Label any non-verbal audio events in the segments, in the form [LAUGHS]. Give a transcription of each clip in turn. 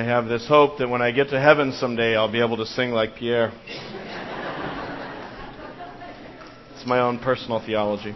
I have this hope that when I get to heaven someday, I'll be able to sing like Pierre. it's my own personal theology.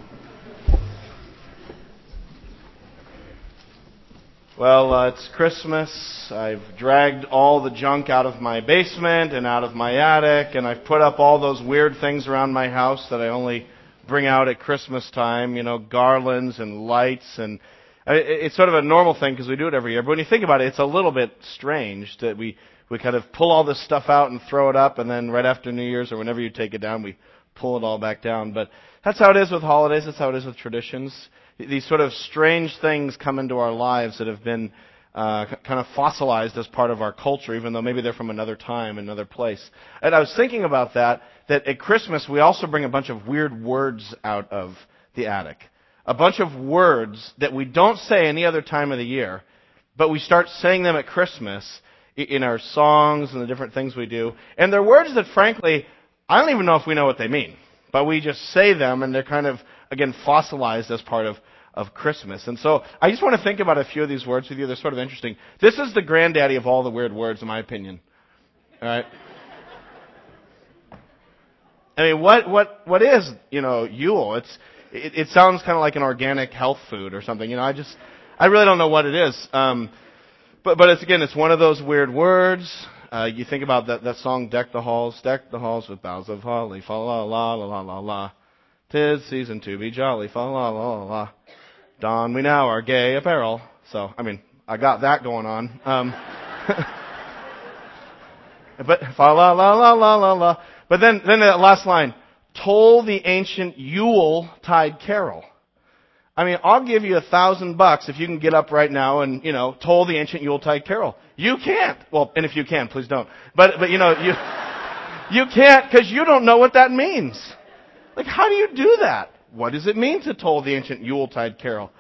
Well, uh, it's Christmas. I've dragged all the junk out of my basement and out of my attic, and I've put up all those weird things around my house that I only bring out at Christmas time, you know, garlands and lights and it's sort of a normal thing because we do it every year. But when you think about it, it's a little bit strange that we, we kind of pull all this stuff out and throw it up and then right after New Year's or whenever you take it down, we pull it all back down. But that's how it is with holidays. That's how it is with traditions these sort of strange things come into our lives that have been uh, kind of fossilized as part of our culture, even though maybe they're from another time, another place. And I was thinking about that, that at Christmas we also bring a bunch of weird words out of the attic. A bunch of words that we don't say any other time of the year, but we start saying them at Christmas in our songs and the different things we do. And they're words that frankly, I don't even know if we know what they mean. But we just say them and they're kind of again, fossilized as part of, of Christmas. And so I just want to think about a few of these words with you. They're sort of interesting. This is the granddaddy of all the weird words, in my opinion. All right? I mean, what, what, what is, you know, Yule? It's, it, it sounds kind of like an organic health food or something. You know, I just, I really don't know what it is. Um, but, but it's again, it's one of those weird words. Uh, you think about that, that song, Deck the Halls, Deck the Halls with boughs of holly, fa la la la la la la. Tis season to be jolly, fa la la la la. Don we now our gay apparel. So, I mean, I got that going on. Um, but fa la la la la la la. But then, then that last line, toll the ancient Yule tide carol. I mean, I'll give you a thousand bucks if you can get up right now and, you know, toll the ancient Yuletide carol. You can't. Well, and if you can, please don't. But, but you know, you, you can't because you don't know what that means. Like, how do you do that? What does it mean to toll the ancient Yuletide carol?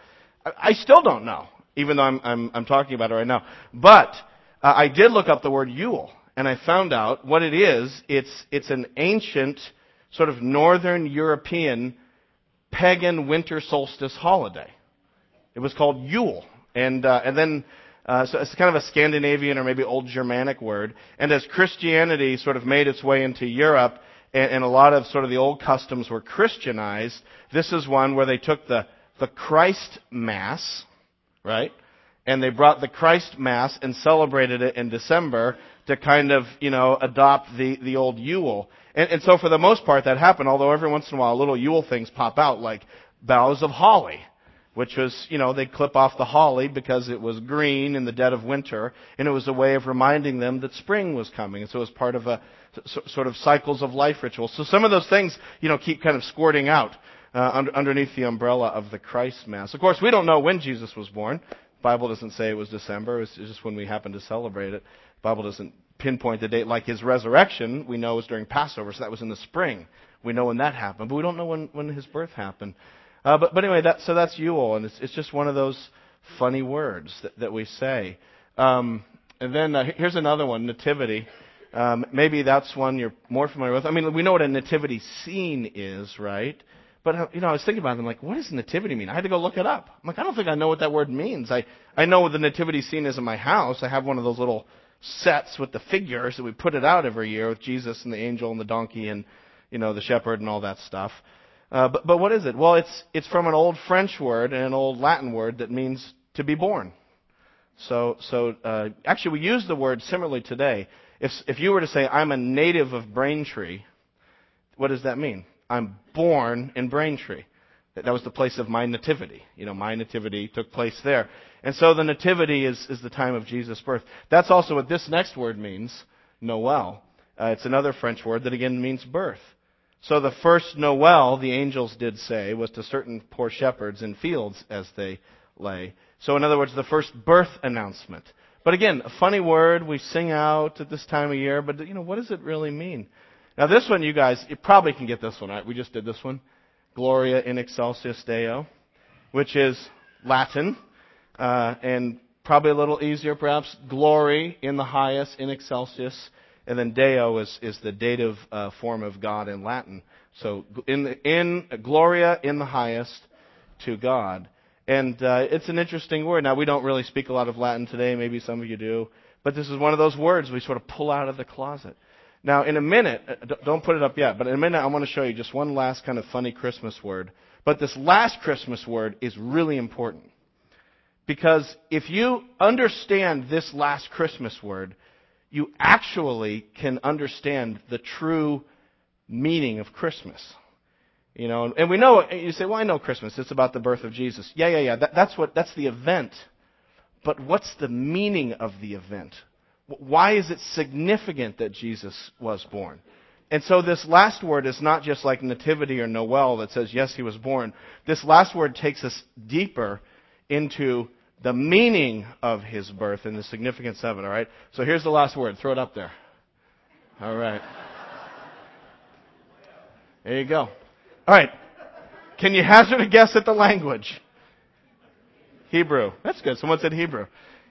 I, I still don't know, even though I'm, I'm, I'm talking about it right now. But uh, I did look up the word Yule, and I found out what it is. It's, it's an ancient, sort of northern European pagan winter solstice holiday. It was called Yule. And, uh, and then, uh, so it's kind of a Scandinavian or maybe old Germanic word. And as Christianity sort of made its way into Europe, and, and a lot of sort of the old customs were Christianized. This is one where they took the, the Christ Mass, right? And they brought the Christ Mass and celebrated it in December to kind of, you know, adopt the, the old Yule. And, and so for the most part that happened, although every once in a while little Yule things pop out like boughs of holly which was, you know, they'd clip off the holly because it was green in the dead of winter, and it was a way of reminding them that spring was coming. And so it was part of a sort of cycles of life ritual. So some of those things, you know, keep kind of squirting out uh, under, underneath the umbrella of the Christ Mass. Of course, we don't know when Jesus was born. The Bible doesn't say it was December. It's just when we happen to celebrate it. The Bible doesn't pinpoint the date. Like his resurrection, we know was during Passover, so that was in the spring. We know when that happened, but we don't know when, when his birth happened. Uh, but, but anyway, that, so that's Yule, and it's, it's just one of those funny words that, that we say. Um, and then uh, here's another one, nativity. Um, maybe that's one you're more familiar with. I mean, we know what a nativity scene is, right? But uh, you know, I was thinking about it. I'm like, what does nativity mean? I had to go look it up. I'm like, I don't think I know what that word means. I I know what the nativity scene is in my house. I have one of those little sets with the figures that we put it out every year with Jesus and the angel and the donkey and you know the shepherd and all that stuff. Uh, but, but what is it? Well, it's, it's from an old French word and an old Latin word that means to be born. So, so uh, actually, we use the word similarly today. If, if you were to say, I'm a native of Braintree, what does that mean? I'm born in Braintree. That was the place of my nativity. You know, my nativity took place there. And so the nativity is, is the time of Jesus' birth. That's also what this next word means, Noel. Uh, it's another French word that again means birth. So the first Noel, the angels did say, was to certain poor shepherds in fields as they lay. So in other words, the first birth announcement. But again, a funny word we sing out at this time of year, but you know, what does it really mean? Now this one, you guys, you probably can get this one, right? We just did this one. Gloria in excelsis Deo, which is Latin, uh, and probably a little easier perhaps. Glory in the highest in excelsis and then Deo is, is the dative uh, form of God in Latin. So in, in Gloria in the highest to God. And uh, it's an interesting word. Now, we don't really speak a lot of Latin today. Maybe some of you do. But this is one of those words we sort of pull out of the closet. Now, in a minute, uh, don't put it up yet, but in a minute I want to show you just one last kind of funny Christmas word. But this last Christmas word is really important. Because if you understand this last Christmas word, you actually can understand the true meaning of Christmas. You know, and we know, you say, well, I know Christmas. It's about the birth of Jesus. Yeah, yeah, yeah. That, that's what, that's the event. But what's the meaning of the event? Why is it significant that Jesus was born? And so this last word is not just like nativity or Noel that says, yes, he was born. This last word takes us deeper into the meaning of his birth and the significance of it, alright? So here's the last word. Throw it up there. Alright. There you go. Alright. Can you hazard a guess at the language? Hebrew. That's good. Someone said Hebrew.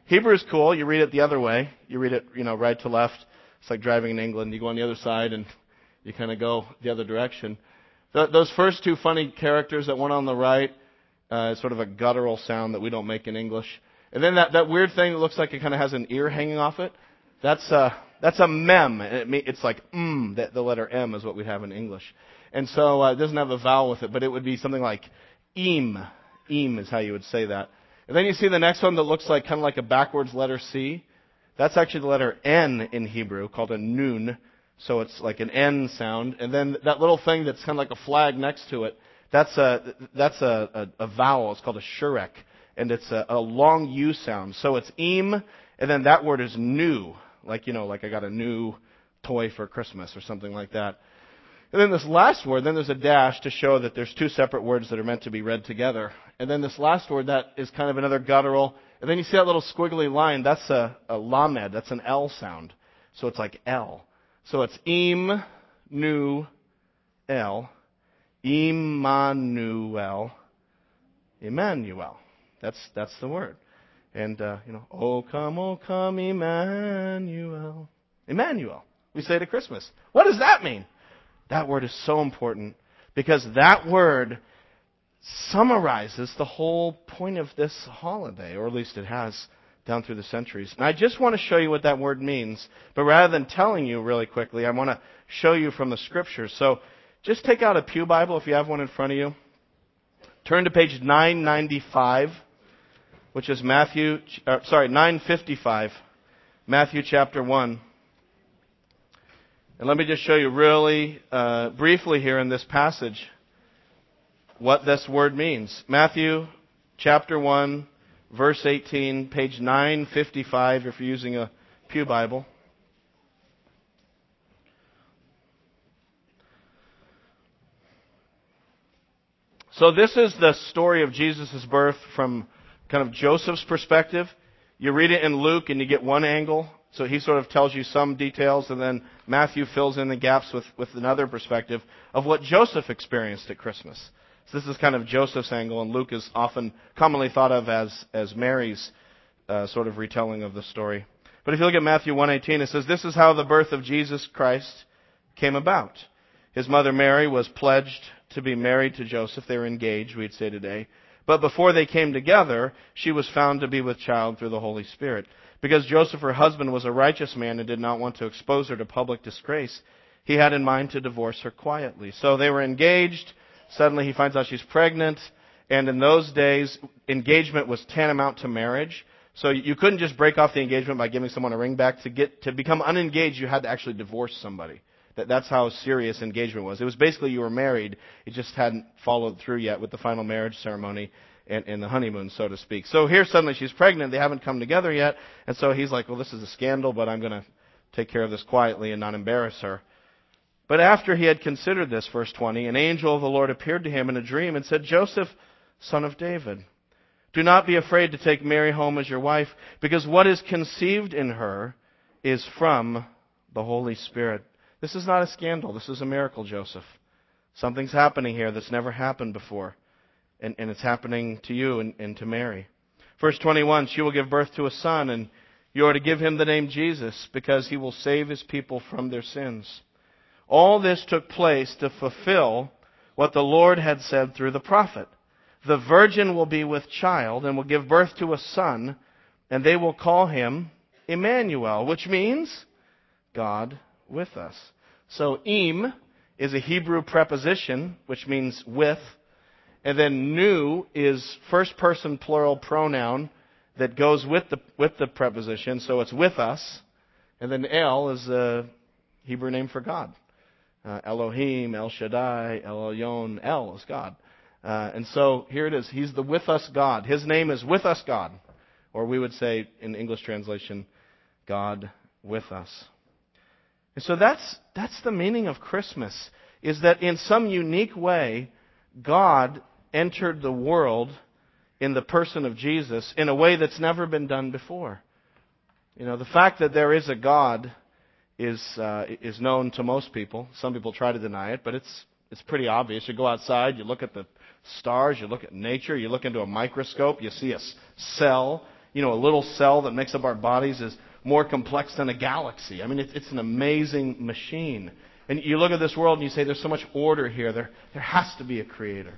Hebrew is cool. You read it the other way. You read it, you know, right to left. It's like driving in England. You go on the other side and you kind of go the other direction. those first two funny characters, that one on the right, uh, is sort of a guttural sound that we don't make in English. And then that, that weird thing that looks like it kind of has an ear hanging off it. That's a, that's a mem. It, it's like mm, the, the letter M is what we have in English. And so uh, it doesn't have a vowel with it, but it would be something like eem. Eem is how you would say that. And then you see the next one that looks like kind of like a backwards letter C. That's actually the letter N in Hebrew, called a nun. So it's like an N sound. And then that little thing that's kind of like a flag next to it, that's a, that's a, a, a vowel. It's called a shurek. And it's a, a long U sound. So it's eem, and then that word is new. Like, you know, like I got a new toy for Christmas or something like that. And then this last word, then there's a dash to show that there's two separate words that are meant to be read together. And then this last word, that is kind of another guttural. And then you see that little squiggly line, that's a, a lamed, that's an L sound. So it's like L. So it's im, nu, el, Emmanuel, Emmanuel. That's, that's the word. And, uh, you know, oh come, oh come, Emmanuel. Emmanuel. We say at Christmas. What does that mean? That word is so important because that word summarizes the whole point of this holiday, or at least it has down through the centuries. And I just want to show you what that word means, but rather than telling you really quickly, I want to show you from the scriptures. So just take out a Pew Bible if you have one in front of you. Turn to page 995, which is Matthew, uh, sorry, 955, Matthew chapter 1. And let me just show you really uh, briefly here in this passage what this word means. Matthew chapter 1, verse 18, page 955 if you're using a Pew Bible. So this is the story of Jesus' birth from kind of Joseph's perspective. You read it in Luke and you get one angle. So he sort of tells you some details, and then Matthew fills in the gaps with, with another perspective of what Joseph experienced at Christmas. So this is kind of Joseph's angle, and Luke is often commonly thought of as, as Mary's uh, sort of retelling of the story. But if you look at Matthew 1:18, it says, "This is how the birth of Jesus Christ came about. His mother Mary was pledged to be married to Joseph. They were engaged, we'd say today. But before they came together, she was found to be with child through the Holy Spirit. Because Joseph, her husband, was a righteous man and did not want to expose her to public disgrace, he had in mind to divorce her quietly. So they were engaged. Suddenly he finds out she's pregnant. And in those days, engagement was tantamount to marriage. So you couldn't just break off the engagement by giving someone a ring back. To get to become unengaged, you had to actually divorce somebody. That, that's how serious engagement was. It was basically you were married. It just hadn't followed through yet with the final marriage ceremony and, and the honeymoon, so to speak. So here suddenly she's pregnant. They haven't come together yet. And so he's like, well, this is a scandal, but I'm going to take care of this quietly and not embarrass her. But after he had considered this, verse 20, an angel of the Lord appeared to him in a dream and said, Joseph, son of David, do not be afraid to take Mary home as your wife, because what is conceived in her is from the Holy Spirit. This is not a scandal. This is a miracle, Joseph. Something's happening here that's never happened before and, and it's happening to you and, and to Mary. Verse 21, she will give birth to a son, and you are to give him the name Jesus, because he will save his people from their sins. All this took place to fulfill what the Lord had said through the prophet. The virgin will be with child and will give birth to a son, and they will call him Emmanuel, which means God with us. So im is a Hebrew preposition, which means with, and then nu is first person plural pronoun that goes with the, with the preposition, so it's with us. And then El is a Hebrew name for God. Uh, Elohim, El Shaddai, El Elyon, El is God. Uh, and so here it is. He's the with us God. His name is with us God. Or we would say in English translation, God with us. And so that's, that's the meaning of Christmas, is that in some unique way, God entered the world in the person of Jesus in a way that's never been done before. You know, the fact that there is a God is, uh, is known to most people. Some people try to deny it, but it's, it's pretty obvious. You go outside, you look at the stars, you look at nature, you look into a microscope, you see a cell. You know, a little cell that makes up our bodies is more complex than a galaxy. I mean, it's, it's an amazing machine. And you look at this world and you say, there's so much order here. There, there has to be a creator.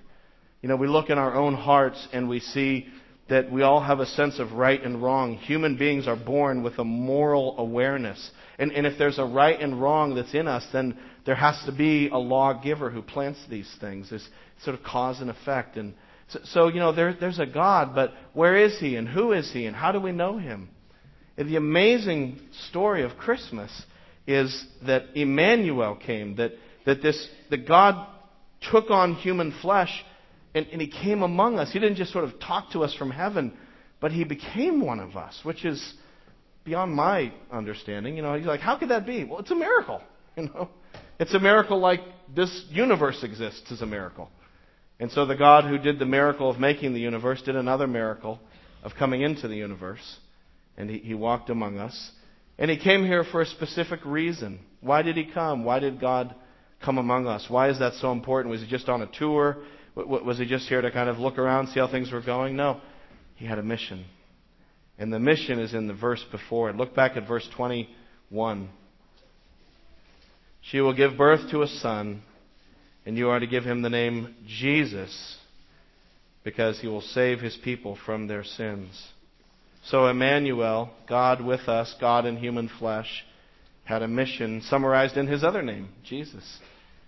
You know, we look in our own hearts and we see that we all have a sense of right and wrong. Human beings are born with a moral awareness. And, and if there's a right and wrong that's in us, then there has to be a lawgiver who plants these things. There's sort of cause and effect. And so, so you know, there, there's a God, but where is He and who is He and how do we know Him? And the amazing story of Christmas is that Emmanuel came, that, that this, that God took on human flesh and, and He came among us. He didn't just sort of talk to us from heaven, but He became one of us, which is beyond my understanding. You know, He's like, how could that be? Well, it's a miracle. [LAUGHS] You know, it's a miracle like this universe exists is a miracle. And so the God who did the miracle of making the universe did another miracle of coming into the universe. And he, he walked among us. And he came here for a specific reason. Why did he come? Why did God come among us? Why is that so important? Was he just on a tour? Was he just here to kind of look around, see how things were going? No. He had a mission. And the mission is in the verse before it. Look back at verse 21. She will give birth to a son, and you are to give him the name Jesus, because he will save his people from their sins. So Emmanuel, God with us, God in human flesh, had a mission summarized in his other name, Jesus.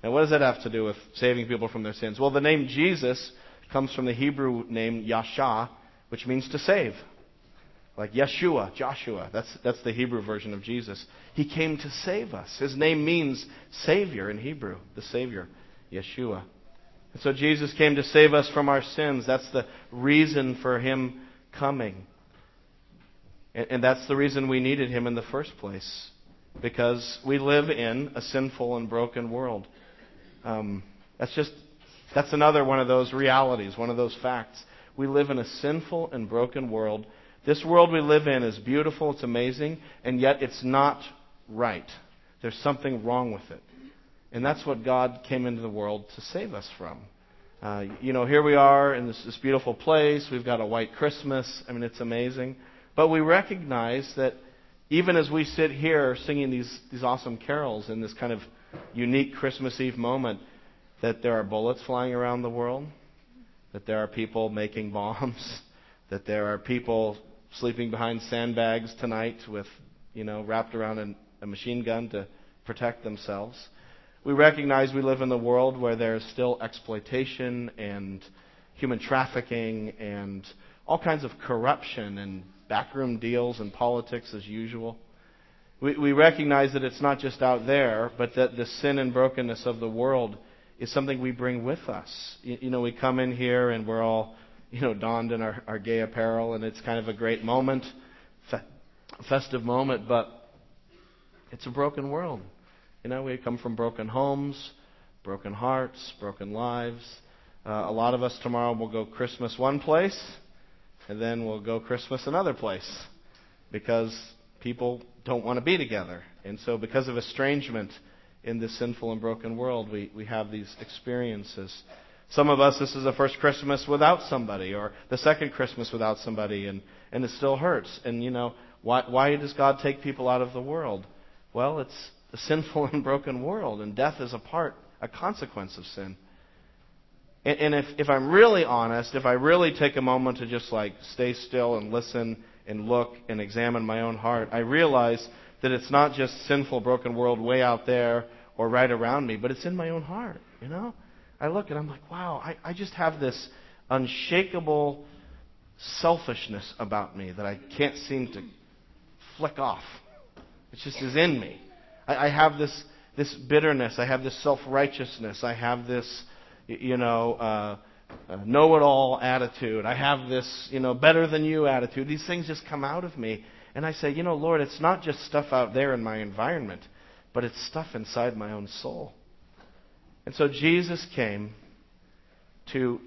Now, what does that have to do with saving people from their sins? Well, the name Jesus comes from the Hebrew name Yasha, which means to save. Like Yeshua, Joshua. That's, that's the Hebrew version of Jesus. He came to save us. His name means Savior in Hebrew, the Savior, Yeshua. And so Jesus came to save us from our sins. That's the reason for Him coming. And, and that's the reason we needed Him in the first place. Because we live in a sinful and broken world. Um, that's just that's another one of those realities, one of those facts. We live in a sinful and broken world. This world we live in is beautiful, it's amazing, and yet it's not right. There's something wrong with it. And that's what God came into the world to save us from. Uh, you know, here we are in this, this beautiful place. We've got a white Christmas. I mean, it's amazing. But we recognize that even as we sit here singing these, these awesome carols in this kind of unique Christmas Eve moment that there are bullets flying around the world, that there are people making bombs, [LAUGHS] that there are people sleeping behind sandbags tonight with, you know, wrapped around an, a machine gun to protect themselves. We recognize we live in a world where there's still exploitation and human trafficking and all kinds of corruption and backroom deals and politics as usual. We, we recognize that it's not just out there, but that the sin and brokenness of the world is something we bring with us. You, you know, we come in here and we're all, you know, donned in our, our gay apparel, and it's kind of a great moment, fe- festive moment, but it's a broken world. You know, we come from broken homes, broken hearts, broken lives. Uh, a lot of us tomorrow will go Christmas one place, and then we'll go Christmas another place because people don't want to be together. And so, because of estrangement in this sinful and broken world, we, we have these experiences. Some of us, this is the first Christmas without somebody, or the second Christmas without somebody, and, and it still hurts. And, you know, why, why does God take people out of the world? Well, it's a sinful [LAUGHS] and broken world, and death is a part, a consequence of sin. And, and if, if I'm really honest, if I really take a moment to just like stay still and listen and look and examine my own heart, I realize that it's not just sinful, broken world way out there or right around me, but it's in my own heart, you know? I look and I'm like, wow, I, I just have this unshakable selfishness about me that I can't seem to flick off. It just is in me. I, I have this this bitterness. I have this self righteousness. I have this, you know, uh, uh, know it all attitude. I have this, you know, better than you attitude. These things just come out of me. And I say, you know, Lord, it's not just stuff out there in my environment, but it's stuff inside my own soul. And so Jesus came to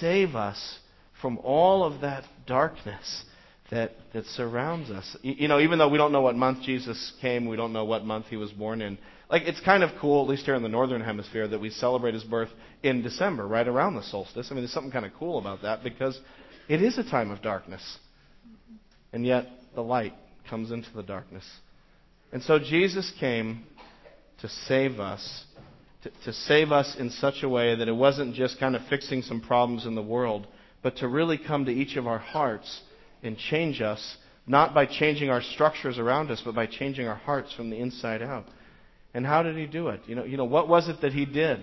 save us from all of that darkness that, that surrounds us. You know, even though we don't know what month Jesus came, we don't know what month he was born in. Like, it's kind of cool, at least here in the northern hemisphere, that we celebrate his birth in December, right around the solstice. I mean, there's something kind of cool about that because it is a time of darkness. And yet, the light comes into the darkness. And so, Jesus came to save us, to, to save us in such a way that it wasn't just kind of fixing some problems in the world, but to really come to each of our hearts and change us, not by changing our structures around us, but by changing our hearts from the inside out. And how did he do it? You know, you know what was it that he did?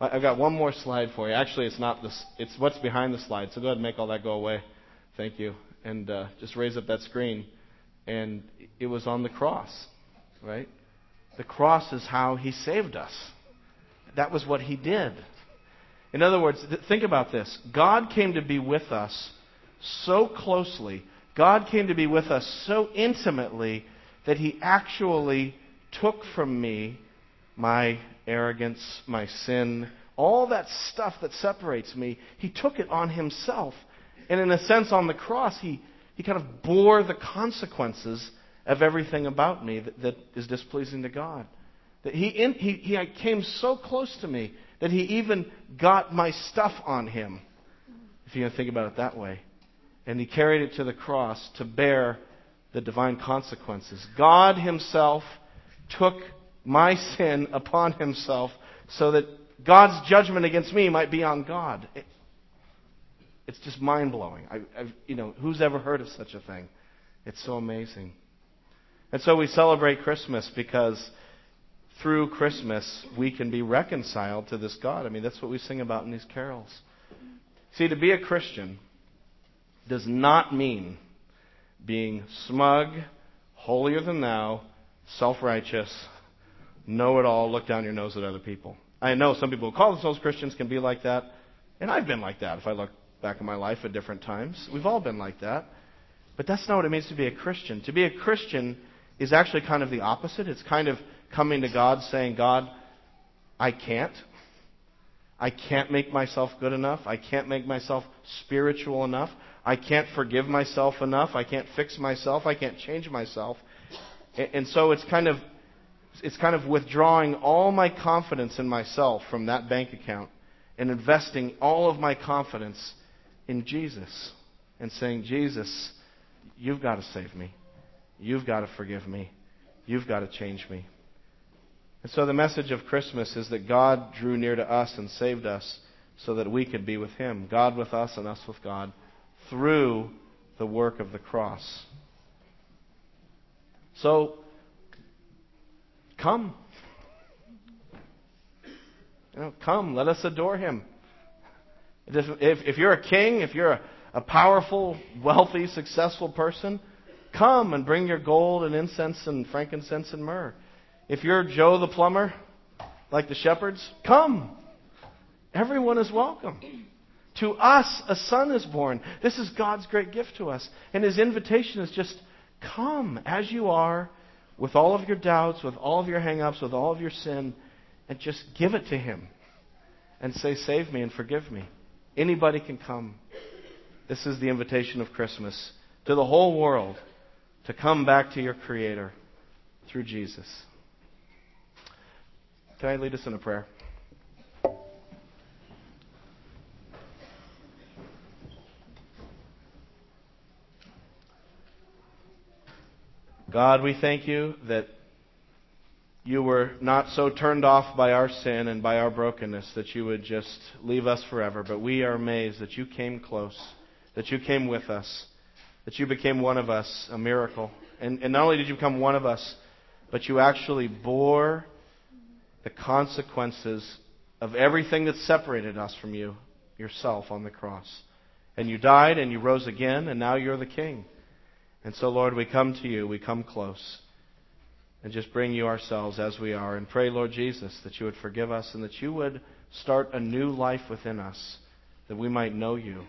I've got one more slide for you. Actually, it's not this. It's what's behind the slide. So go ahead and make all that go away. Thank you. And uh, just raise up that screen. And it was on the cross, right? The cross is how he saved us. That was what he did. In other words, th- think about this. God came to be with us so closely. God came to be with us so intimately that he actually took from me my arrogance, my sin, all that stuff that separates me. He took it on himself. And in a sense, on the cross, he, he kind of bore the consequences of everything about me that, that is displeasing to God. That he, in, he, he came so close to me that he even got my stuff on him, if going to think about it that way. And he carried it to the cross to bear the divine consequences. God himself took my sin upon himself so that God's judgment against me might be on God. It, it's just mind blowing. you know, who's ever heard of such a thing? It's so amazing. And so we celebrate Christmas because through Christmas we can be reconciled to this God. I mean, that's what we sing about in these carols. See, to be a Christian does not mean being smug, holier than thou, self righteous, know it all, look down your nose at other people. I know some people who call themselves Christians can be like that, and I've been like that if I look back in my life at different times. We've all been like that. But that's not what it means to be a Christian. To be a Christian is actually kind of the opposite. It's kind of coming to God saying, God, I can't. I can't make myself good enough. I can't make myself spiritual enough. I can't forgive myself enough. I can't fix myself. I can't change myself. And so it's kind of it's kind of withdrawing all my confidence in myself from that bank account and investing all of my confidence in Jesus and saying, Jesus, you've got to save me. You've got to forgive me. You've got to change me. And so the message of Christmas is that God drew near to us and saved us so that we could be with Him. God with us and us with God through the work of the cross. So, come. You know, come, let us adore him. If, if you're a king, if you're a, a powerful, wealthy, successful person, come and bring your gold and incense and frankincense and myrrh. If you're Joe the plumber, like the shepherds, come. Everyone is welcome. To us, a son is born. This is God's great gift to us. And his invitation is just come as you are, with all of your doubts, with all of your hang-ups, with all of your sin, and just give it to him. And say, Save me and forgive me. Anybody can come. This is the invitation of Christmas to the whole world to come back to your Creator through Jesus. Can I lead us in a prayer? God, we thank you that you were not so turned off by our sin and by our brokenness that you would just leave us forever. But we are amazed that you came close, that you came with us, that you became one of us, a miracle. And, and not only did you become one of us, but you actually bore the consequences of everything that separated us from you yourself on the cross. And you died and you rose again, and now you're the King. And so, Lord, we come to you, we come close, and just bring you ourselves as we are, and pray, Lord Jesus, that you would forgive us and that you would start a new life within us, that we might know you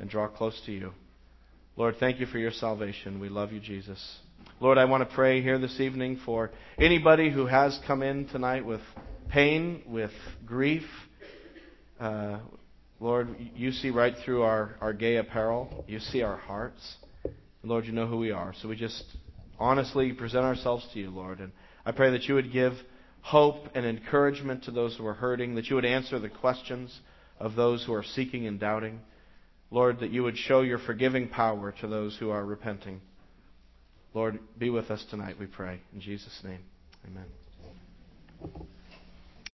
and draw close to you. Lord, thank you for your salvation. We love you, Jesus. Lord, I want to pray here this evening for anybody who has come in tonight with pain, with grief. Uh, Lord, you see right through our, our gay apparel. You see our hearts. Lord, you know who we are. So we just honestly present ourselves to you, Lord. And I pray that you would give hope and encouragement to those who are hurting, that you would answer the questions of those who are seeking and doubting. Lord, that you would show your forgiving power to those who are repenting. Lord, be with us tonight, we pray. In Jesus' name, amen.